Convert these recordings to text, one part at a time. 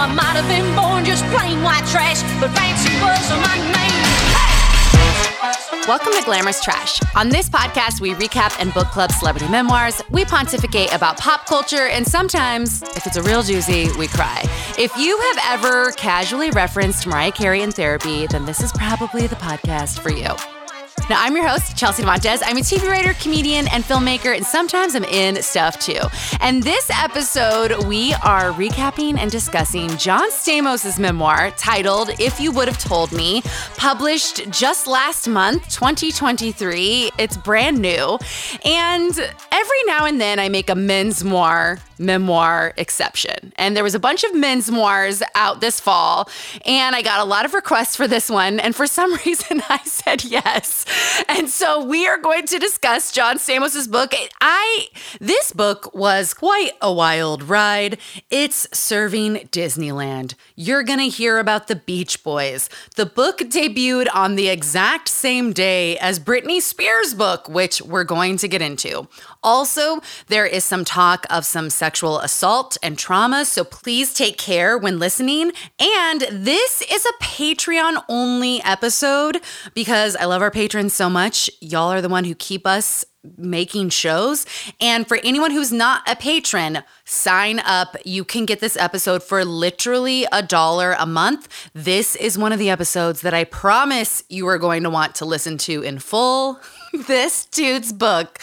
I might have been born just plain white trash, but fancy was my name. Welcome to Glamorous Trash. On this podcast, we recap and book club celebrity memoirs. We pontificate about pop culture, and sometimes, if it's a real doozy, we cry. If you have ever casually referenced Mariah Carey in therapy, then this is probably the podcast for you. Now, I'm your host, Chelsea Devantez. I'm a TV writer, comedian, and filmmaker, and sometimes I'm in stuff too. And this episode, we are recapping and discussing John Stamos' memoir titled If You Would Have Told Me, published just last month, 2023. It's brand new. And every now and then I make a men's memoir memoir exception. And there was a bunch of men's memoirs out this fall, and I got a lot of requests for this one. And for some reason, I said yes. And so we are going to discuss John Stamos's book. I this book was quite a wild ride. It's serving Disneyland. You're going to hear about the Beach Boys. The book debuted on the exact same day as Britney Spears' book, which we're going to get into. Also, there is some talk of some sexual assault and trauma, so please take care when listening. And this is a Patreon only episode because I love our patrons so much. Y'all are the one who keep us making shows. And for anyone who's not a patron, sign up. You can get this episode for literally a dollar a month. This is one of the episodes that I promise you are going to want to listen to in full. this dude's book.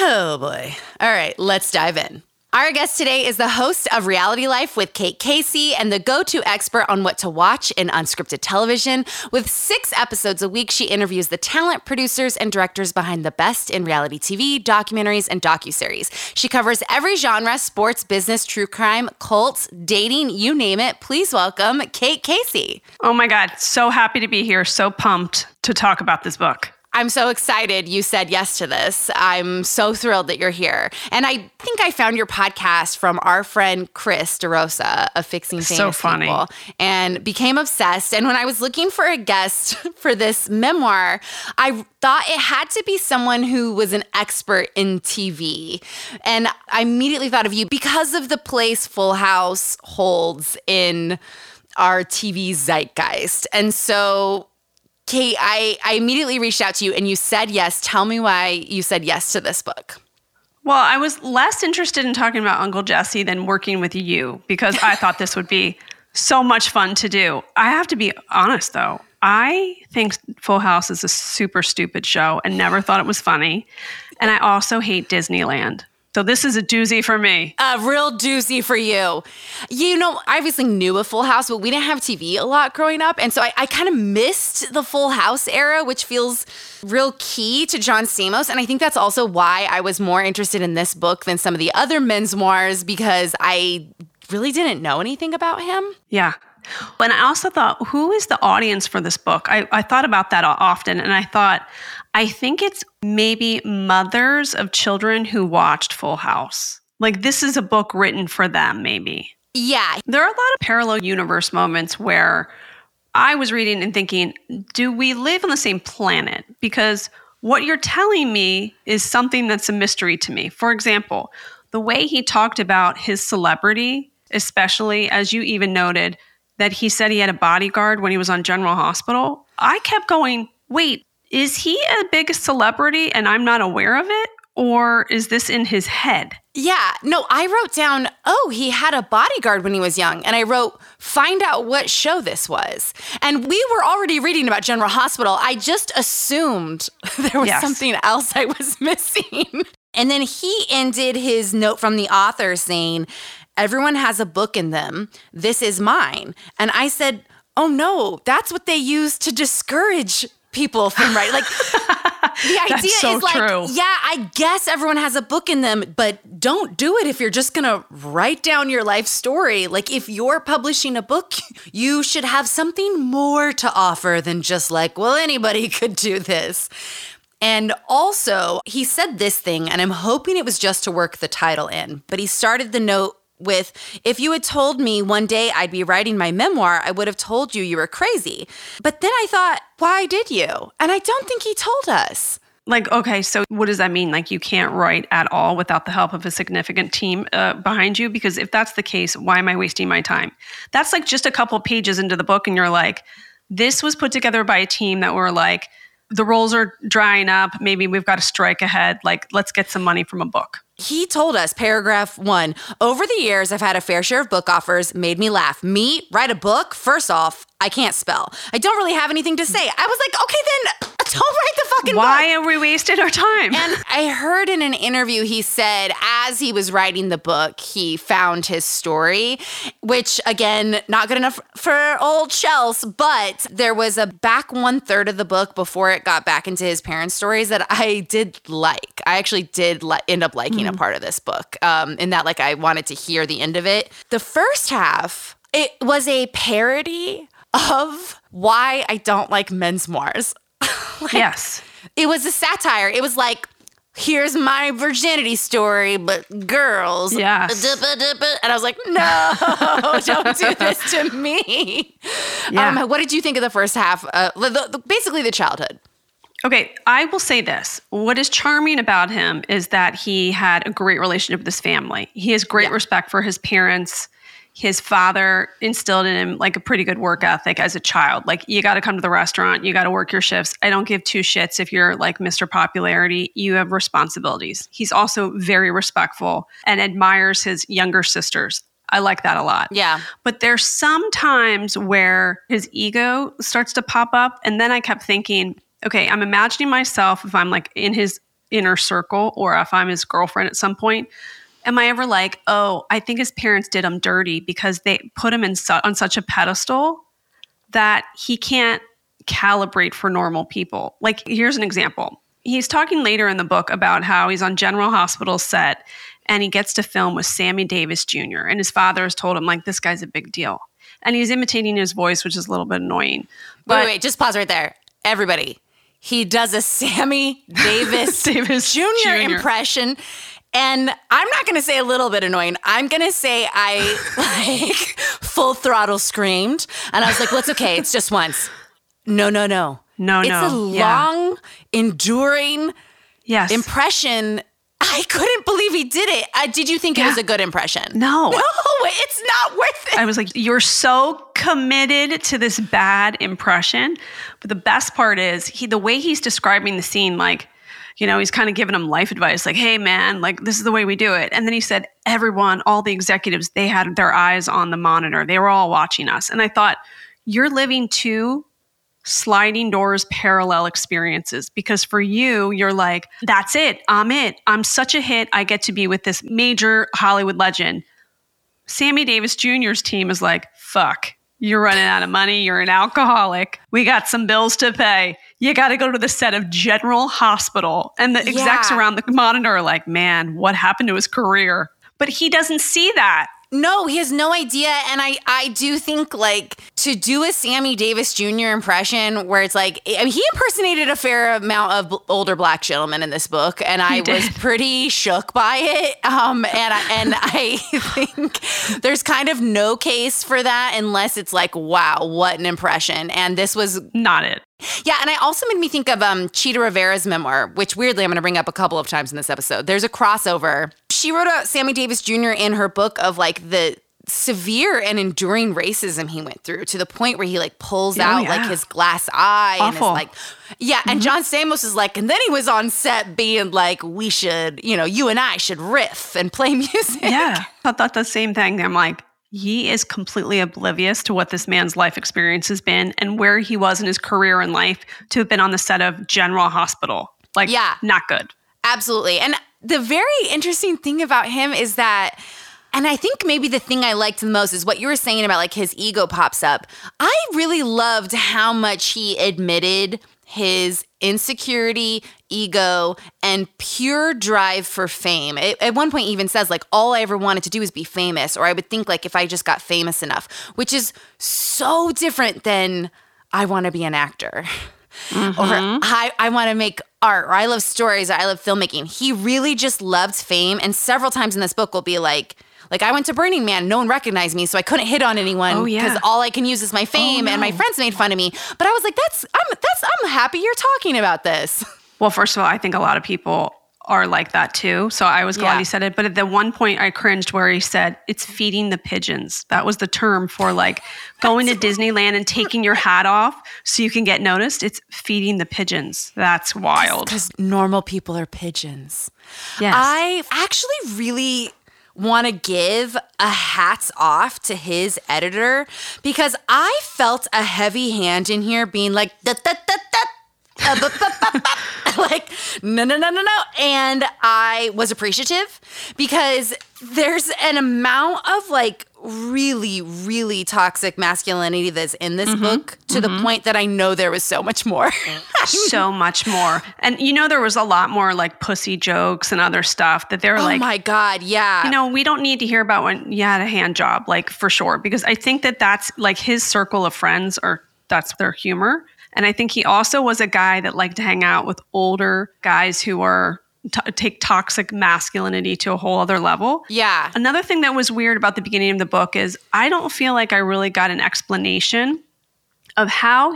Oh boy. All right, let's dive in. Our guest today is the host of Reality Life with Kate Casey and the go to expert on what to watch in unscripted television. With six episodes a week, she interviews the talent, producers, and directors behind the best in reality TV, documentaries, and docuseries. She covers every genre sports, business, true crime, cults, dating, you name it. Please welcome Kate Casey. Oh my God, so happy to be here. So pumped to talk about this book. I'm so excited you said yes to this. I'm so thrilled that you're here. And I think I found your podcast from our friend Chris DeRosa of Fixing Famous so funny. People and became obsessed. And when I was looking for a guest for this memoir, I thought it had to be someone who was an expert in TV. And I immediately thought of you because of the place Full House holds in our TV zeitgeist. And so Kate, I, I immediately reached out to you and you said yes. Tell me why you said yes to this book. Well, I was less interested in talking about Uncle Jesse than working with you because I thought this would be so much fun to do. I have to be honest though, I think Full House is a super stupid show and never thought it was funny. And I also hate Disneyland. So this is a doozy for me. A real doozy for you. You know, I obviously knew a Full House, but we didn't have TV a lot growing up. And so I, I kind of missed the Full House era, which feels real key to John Stamos. And I think that's also why I was more interested in this book than some of the other memoirs because I really didn't know anything about him. Yeah. And I also thought, who is the audience for this book? I, I thought about that often. And I thought, I think it's maybe mothers of children who watched Full House. Like, this is a book written for them, maybe. Yeah. There are a lot of parallel universe moments where I was reading and thinking, do we live on the same planet? Because what you're telling me is something that's a mystery to me. For example, the way he talked about his celebrity, especially as you even noted, that he said he had a bodyguard when he was on General Hospital. I kept going, wait, is he a big celebrity and I'm not aware of it? Or is this in his head? Yeah, no, I wrote down, oh, he had a bodyguard when he was young. And I wrote, find out what show this was. And we were already reading about General Hospital. I just assumed there was Yes. something else I was missing. and then he ended his note from the author saying, everyone has a book in them. This is mine. And I said, oh no, that's what they use to discourage people from writing. Like, the idea so is like, true. yeah, I guess everyone has a book in them, but don't do it if you're just gonna write down your life story. Like, if you're publishing a book, you should have something more to offer than just like, well, anybody could do this. And also, he said this thing, and I'm hoping it was just to work the title in, but he started the note with If you had told me one day I'd be writing my memoir, I would have told you you were crazy. But then I thought, why did you? And I don't think he told us. Like, okay, so what does that mean? Like, you can't write at all without the help of a significant team uh, behind you? Because if that's the case, why am I wasting my time? That's like just a couple pages into the book, and you're like, this was put together by a team that were like, the roles are drying up. Maybe we've got to strike ahead. Like, let's get some money from a book. He told us, paragraph one, over the years, I've had a fair share of book offers, made me laugh. Me, write a book? First off, I can't spell. I don't really have anything to say. I was like, okay, then don't write the fucking book. Why are we wasting our time? And I heard in an interview he said as he was writing the book, he found his story, which again, not good enough for old shells, but there was a back one third of the book before it got back into his parents' stories that I did like. I actually did li- end up liking a part of this book, um, in that like I wanted to hear the end of it. The first half, it was a parody of why I don't like men's moirs. yes. it was a satire. It was like, here's my virginity story, but girls. Yeah. And I was like, no, don't do this to me. Yeah. Um, what did you think of the first half? Uh, the, the, basically, the childhood. Okay, I will say this. What is charming about him is that he had a great relationship with his family. He has great Yeah. respect for his parents. His father instilled in him like a pretty good work ethic as a child. Like, you got to come to the restaurant, you got to work your shifts. I don't give two shits if you're like Mr. Popularity. You have responsibilities. He's also very respectful and admires his younger sisters. I like that a lot. Yeah. But there's some times where his ego starts to pop up. And then I kept thinking, okay, I'm imagining myself if I'm like in his inner circle or if I'm his girlfriend at some point. Am I ever like, oh, I think his parents did him dirty because they put him in su- on such a pedestal that he can't calibrate for normal people? Like, here's an example. He's talking later in the book about how he's on General Hospital set and he gets to film with Sammy Davis Jr. And his father has told him, like, this guy's a big deal. And he's imitating his voice, which is a little bit annoying. Wait, wait, wait, just pause right there. Everybody, he does a Sammy Davis, Davis Jr. Jr.. impression. And I'm not going to say a little bit annoying. I'm going to say I like full throttle screamed. And I was like, well, it's okay. It's just once. No, no, no. No, it's no. It's a Yeah. long, enduring Yes. impression. I couldn't believe he did it. Uh, did you think it was a good impression? No. No, it's not worth it. I was like, you're so committed to this bad impression. But the best part is he the way he's describing the scene, like, you know, he's kind of giving him life advice, like, hey man, like this is the way we do it. And then he said, everyone, all the executives, they had their eyes on the monitor. They were all watching us. And I thought, you're living two sliding doors parallel experiences because for you you're like that's it i'm it i'm such a hit i get to be with this major hollywood legend sammy davis jr's team is like fuck you're running out of money. You're an alcoholic. We got some bills to pay. You got to go to the set of general hospital. And the execs Yeah. around the monitor are like man what happened to his career? But he doesn't see that No, he has no idea. And I, I do think like to do a Sammy Davis Jr. impression where it's like, I mean, he impersonated a fair amount of b- older black gentlemen in this book, and I was pretty shook by it. Um, and I, and I think there's kind of no case for that unless it's like, wow, what an impression. And this was not it yeah, and I also made me think of um, Chita Rivera's memoir, which weirdly I'm going to bring up a couple of times in this episode. There's a crossover. She wrote about Sammy Davis Jr. in her book of like the severe and enduring racism he went through to the point where he like pulls Oh, out yeah. like his glass eye and is like, yeah. And mm-hmm. John Stamos is like, and then he was on set being like, we should, you know, you and I should riff and play music. Yeah. I thought the same thing. I'm like, he is completely oblivious to what this man's life experience has been and where he was in his career and life to have been on the set of General Hospital. Like, Yeah. not good. Absolutely. And the very interesting thing about him is that, and I think maybe the thing I liked the most is what you were saying about like his ego pops up. I really loved how much he admitted his insecurity, ego, and pure drive for fame. It, at one point, he even says, like, all I ever wanted to do is be famous, or I would think, like, if I just got famous enough, which is so different than I want to be an actor. or mm-hmm. I, I want to make art or I love stories or I love filmmaking. He really just loved fame. And several times in this book will be like, like I went to Burning Man, no one recognized me, so I couldn't hit on anyone Oh, because yeah. all I can use is my oh, fame, and my friends made fun of me. But I was like, that's I'm that's I'm happy you're talking about this. Well, first of all, I think a lot of people are like that too. So I was glad Yeah. he said it. But at the one point, I cringed where he said, it's feeding the pigeons. That was the term for like going to Disneyland and taking your hat off so you can get noticed. It's feeding the pigeons. That's wild. Because normal people are pigeons. Yes. I actually really want to give a hats off to his editor because I felt a heavy hand in here being like, "Da, da, da, da, uh, bu- bu- bu- bu," like, no, no, no, no, no. And I was appreciative because there's an amount of like really, really toxic masculinity that's in this mm-hmm. book to the mm-hmm. point that I know there was so much more. so much more. And you know, there was a lot more like pussy jokes and other stuff that they're oh like, oh my God. Yeah. you know, we don't need to hear about when you had a hand job, like for sure, because I think that that's like his circle of friends or that's their humor. And I think he also was a guy that liked to hang out with older guys who are t- take toxic masculinity to a whole other level. yeah. Another thing that was weird about the beginning of the book is I don't feel like I really got an explanation of how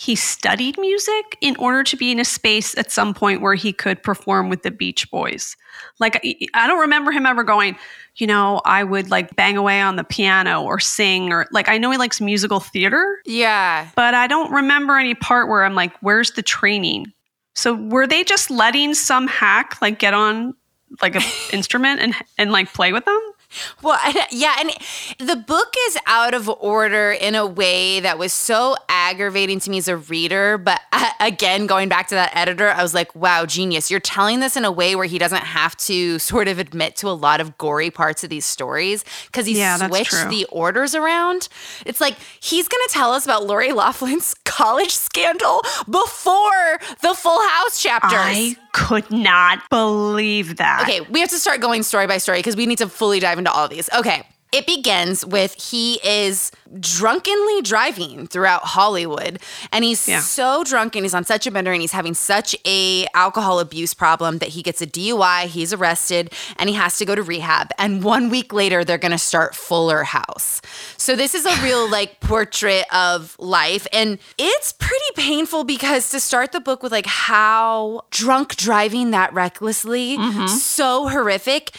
he studied music in order to be in a space at some point where he could perform with the Beach Boys. Like, I- don't remember him ever going, you know, I would like bang away on the piano or sing, or like, I know he likes musical theater, Yeah. but I don't remember any part where I'm like, where's the training? So were they just letting some hack like get on like an instrument and and like play with them? Well, yeah, and the book is out of order in a way that was so aggravating to me as a reader. But uh, again, going back to that editor, I was like, wow, genius. You're telling this in a way where he doesn't have to sort of admit to a lot of gory parts of these stories because he Yeah, switched the orders around. It's like he's going to tell us about Lori Laughlin's college scandal before the Full House chapters. I could not believe that. Okay, we have to start going story by story because we need to fully dive into all of these. Okay. It begins with he is drunkenly driving throughout Hollywood and he's Yeah. so drunk and he's on such a bender and he's having such a alcohol abuse problem that he gets a DUI, he's arrested and he has to go to rehab and 1 week later they're going to start Fuller House. So this is a real like portrait of life and it's pretty painful because to start the book with like how drunk driving that recklessly mm-hmm. so horrific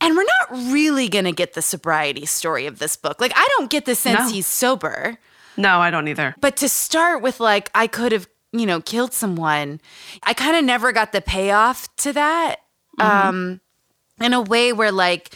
and we're not really going to get the sobriety story of this book. Like, I don't get the sense No. he's sober. No, I don't either. But to start with, like, I could have, you know, killed someone, I kind of never got the payoff to that. Um, in a way where, like,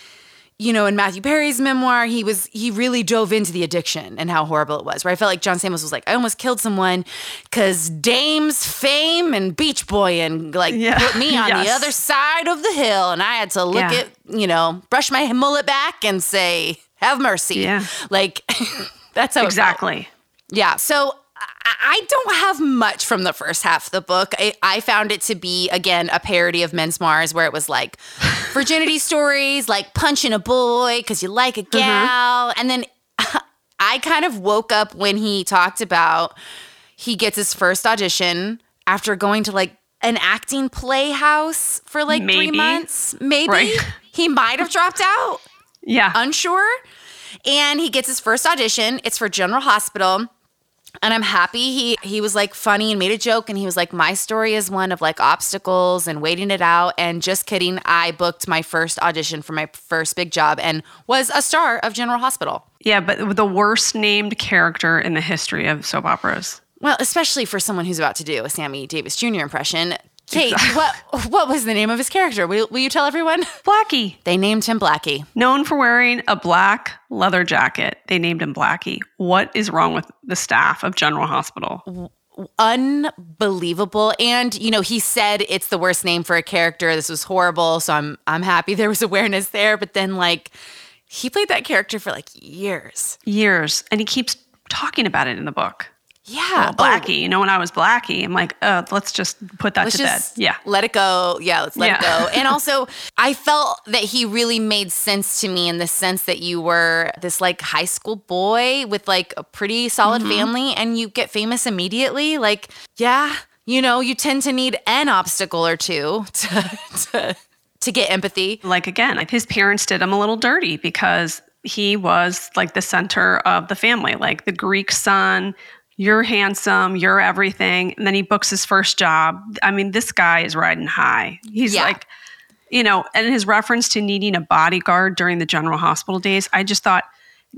you know, in Matthew Perry's memoir, he was he really dove into the addiction and how horrible it was. Where I felt like John Stamos was like, I almost killed someone because Dame's fame and Beach Boy and like Yeah. put me on the other side of the hill, and I had to look Yeah. at you know, brush my mullet back and say, "Have mercy." Yeah. like that's how. Exactly. Yeah. So I- don't have much from the first half of the book. I, I found it to be, again, a parody of Men's Mars, where it was like virginity stories, like punching a boy because you like a mm-hmm. gal. And then I kind of woke up when he talked about he gets his first audition after going to like an acting playhouse for like three months. Maybe. Right. He might have dropped out Yeah. unsure. And he gets his first audition. It's for General Hospital. And I'm happy he he was like funny and made a joke and he was like my story is one of like obstacles and waiting it out and just kidding I booked my first audition for my first big job and was a star of General Hospital. yeah, but the worst named character in the history of soap operas. Well, especially for someone who's about to do a Sammy Davis Jr. impression. Kate, what what was the name of his character? Will, will you tell everyone? Blackie. They named him Blackie. Known for wearing a black leather jacket, they named him Blackie. What is wrong with the staff of General Hospital? unbelievable and you know he said it's the worst name for a character this was horrible so i'm i'm happy there was awareness there but then like he played that character for like years Years. And he keeps talking about it in the book. Yeah Oh, Blackie. You know, when I was Blackie, I'm like, uh, let's just put that let's to bed. Yeah. let it go yeah let's let Yeah. it go and also i felt that he really made sense to me in the sense that you were this like high school boy with like a pretty solid Mm-hmm. family and you get famous immediately like yeah you know you tend to need an obstacle or two to to, to get empathy like again, like his parents did him a little dirty because he was like the center of the family, like the Greek son. You're handsome, you're everything. And then he books his first job. I mean, this guy is riding high. He's Yeah. like, you know, and his reference to needing a bodyguard during the general hospital days, I just thought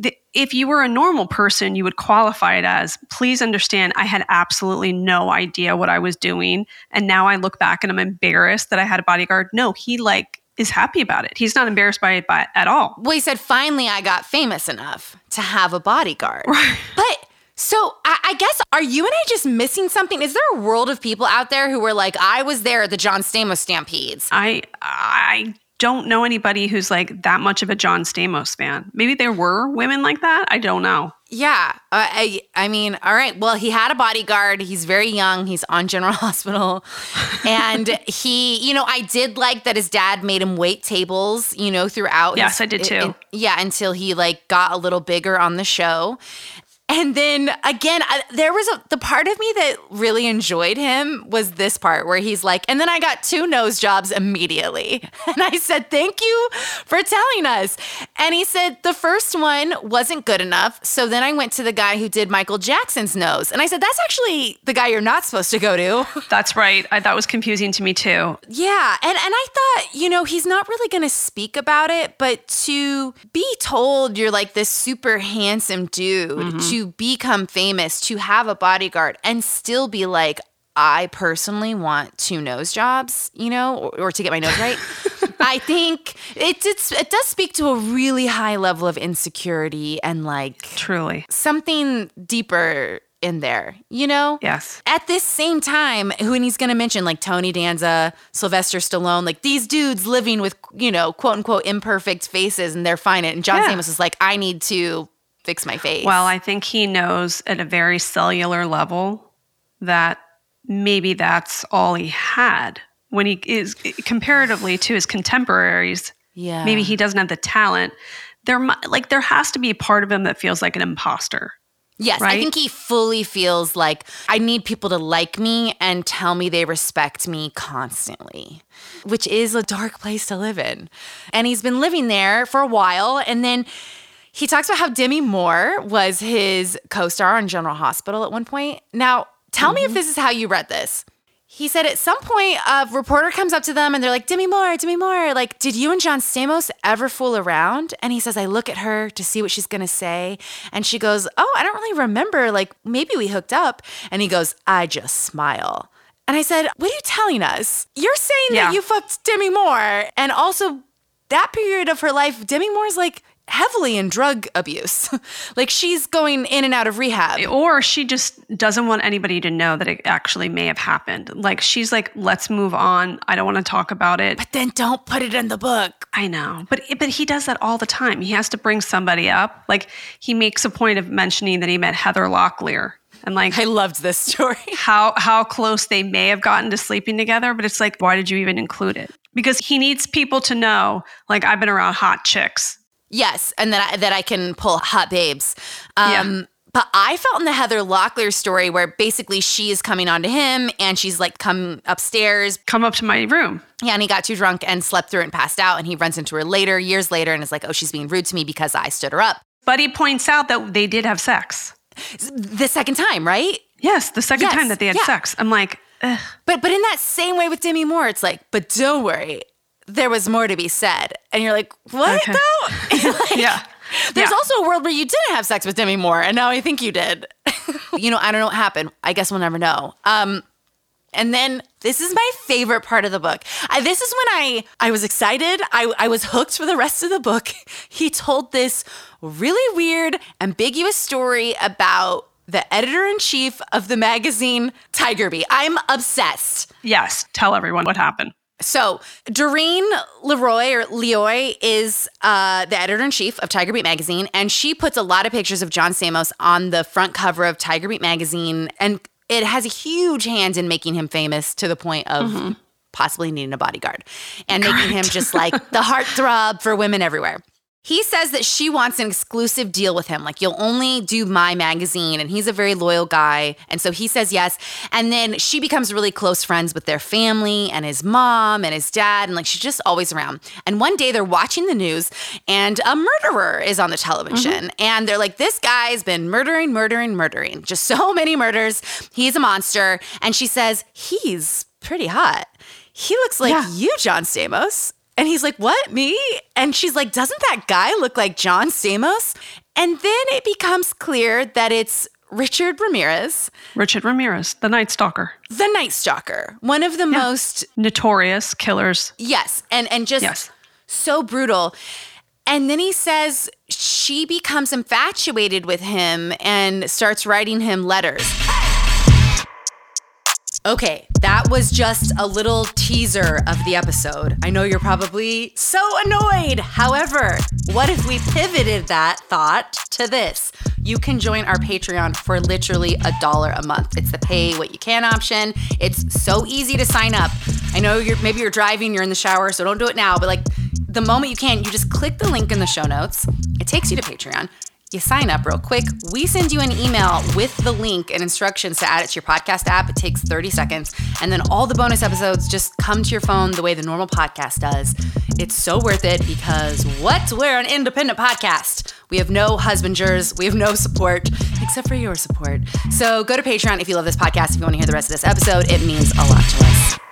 th- if you were a normal person, you would qualify it as please understand, I had absolutely no idea what I was doing. And now I look back and I'm embarrassed that I had a bodyguard. No, he like is happy about it. He's not embarrassed by it by, at all. Well, he said, finally, I got famous enough to have a bodyguard. Right. But so I, I guess, are you and I just missing something? Is there a world of people out there who were like, I was there at the John Stamos Stampedes? I I don't know anybody who's like that much of a John Stamos fan. Maybe there were women like that. I don't know. Yeah. Uh, I, I mean, all right. Well, he had a bodyguard. He's very young. He's on General Hospital. And he, you know, I did like that his dad made him wait tables, you know, throughout. Yes, his- I did too. in- yeah, until he like got a little bigger on the show. And then again, I, there was a, the part of me that really enjoyed him was this part where he's like, and then I got two nose jobs immediately. And I said, thank you for telling us. And he said, the first one wasn't good enough. So then I went to the guy who did Michael Jackson's nose. And I said, that's actually the guy you're not supposed to go to. That's right. I, that was confusing to me too. Yeah, and and I thought, you know, he's not really going to speak about it, but to be told you're like this super handsome dude, mm-hmm. to become famous, to have a bodyguard and still be like I personally want two nose jobs, you know, or, or to get my nose right. I think it, it's, it does speak to a really high level of insecurity and like Truly. something deeper in there, you know? Yes. At this same time, who and he's going to mention like Tony Danza, Sylvester Stallone, like these dudes living with, you know, quote unquote imperfect faces and they're fine. And John Yeah. Stamos is like, I need to fix my face. Well, I think he knows at a very cellular level that maybe that's all he had when he is comparatively to his contemporaries. yeah. Maybe he doesn't have the talent. There, like, there has to be a part of him that feels like an imposter. Yes, I think he fully feels like I need people to like me and tell me they respect me constantly, which is a dark place to live in. And he's been living there for a while. And then he talks about how Demi Moore was his co star on General Hospital at one point. Now, tell me if mm-hmm. this is how you read this. He said at some point a reporter comes up to them and they're like, Demi Moore, Demi Moore, like, did you and John Stamos ever fool around? And he says, I look at her to see what she's gonna say. And she goes, Oh, I don't really remember. Like, maybe we hooked up. And he goes, I just smile. And I said, What are you telling us? You're saying Yeah. that you fucked Demi Moore and also that period of her life, Demi Moore's like heavily in drug abuse. like she's going in and out of rehab. Or she just doesn't want anybody to know that it actually may have happened. Like she's like, let's move on. I don't want to talk about it. But then don't put it in the book. I know. But but he does that all the time. He has to bring somebody up. Like he makes a point of mentioning that he met Heather Locklear. And like I loved this story. How how close they may have gotten to sleeping together, but it's like, why did you even include it? Because he needs people to know, like I've been around hot chicks Yes, and that I, that I can pull hot babes. Um, yeah. But I felt in the Heather Locklear story where basically she is coming on to him and she's like, come upstairs. Come up to my room. Yeah, and he got too drunk and slept through it and passed out. And he runs into her later, years later, and is like, oh, she's being rude to me because I stood her up. But he points out that they did have sex. The second time, right? Yes, the second yes. time that they had yeah. sex. I'm like, Ugh. But but in that same way with Demi Moore, it's like, but don't worry, there was more to be said. And you're like, what okay. though? like, yeah. There's yeah. also a world where you didn't have sex with Demi Moore, and now I think you did. you know, I don't know what happened. I guess we'll never know. Um, and then this is my favorite part of the book. I, this is when I I was excited. I, I was hooked for the rest of the book. He told this really weird, ambiguous story about the editor in chief of the magazine Tiger Beat. I'm obsessed. Yes, tell everyone what happened. So, Doreen Leroy or Leoy is uh, the editor in chief of Tiger Beat magazine, and she puts a lot of pictures of John Stamos on the front cover of Tiger Beat magazine, and it has a huge hand in making him famous to the point of mm-hmm. possibly needing a bodyguard and making him just like the heartthrob for women everywhere. He says that she wants an exclusive deal with him. Like, you'll only do my magazine. And he's a very loyal guy. And so he says yes. And then she becomes really close friends with their family and his mom and his dad. And like, she's just always around. And one day they're watching the news and a murderer is on the television. Mm-hmm. And they're like, this guy's been murdering, murdering, murdering. Just so many murders. He's a monster. And she says, he's pretty hot. He looks like yeah. you, John Stamos. And he's like, What? Me? And she's like, Doesn't that guy look like John Stamos? And then it becomes clear that it's Richard Ramirez. Richard Ramirez, the Night Stalker. The Night Stalker. One of the yeah. most notorious killers. Yes. And and just yes. so brutal. And then he says she becomes infatuated with him and starts writing him letters. Okay, that was just a little teaser of the episode. I know you're probably so annoyed. However, what if we pivoted that thought to this? You can join our Patreon for literally a dollar a month. It's the pay what you can option. It's so easy to sign up. I know you're maybe you're driving, you're in the shower, so don't do it now, but like the moment you can, you just click the link in the show notes. It takes you to Patreon you sign up real quick. We send you an email with the link and instructions to add it to your podcast app. It takes 30 seconds. And then all the bonus episodes just come to your phone the way the normal podcast does. It's so worth it because what? We're an independent podcast. We have no husbanders, we have no support except for your support. So go to Patreon if you love this podcast. If you want to hear the rest of this episode, it means a lot to us.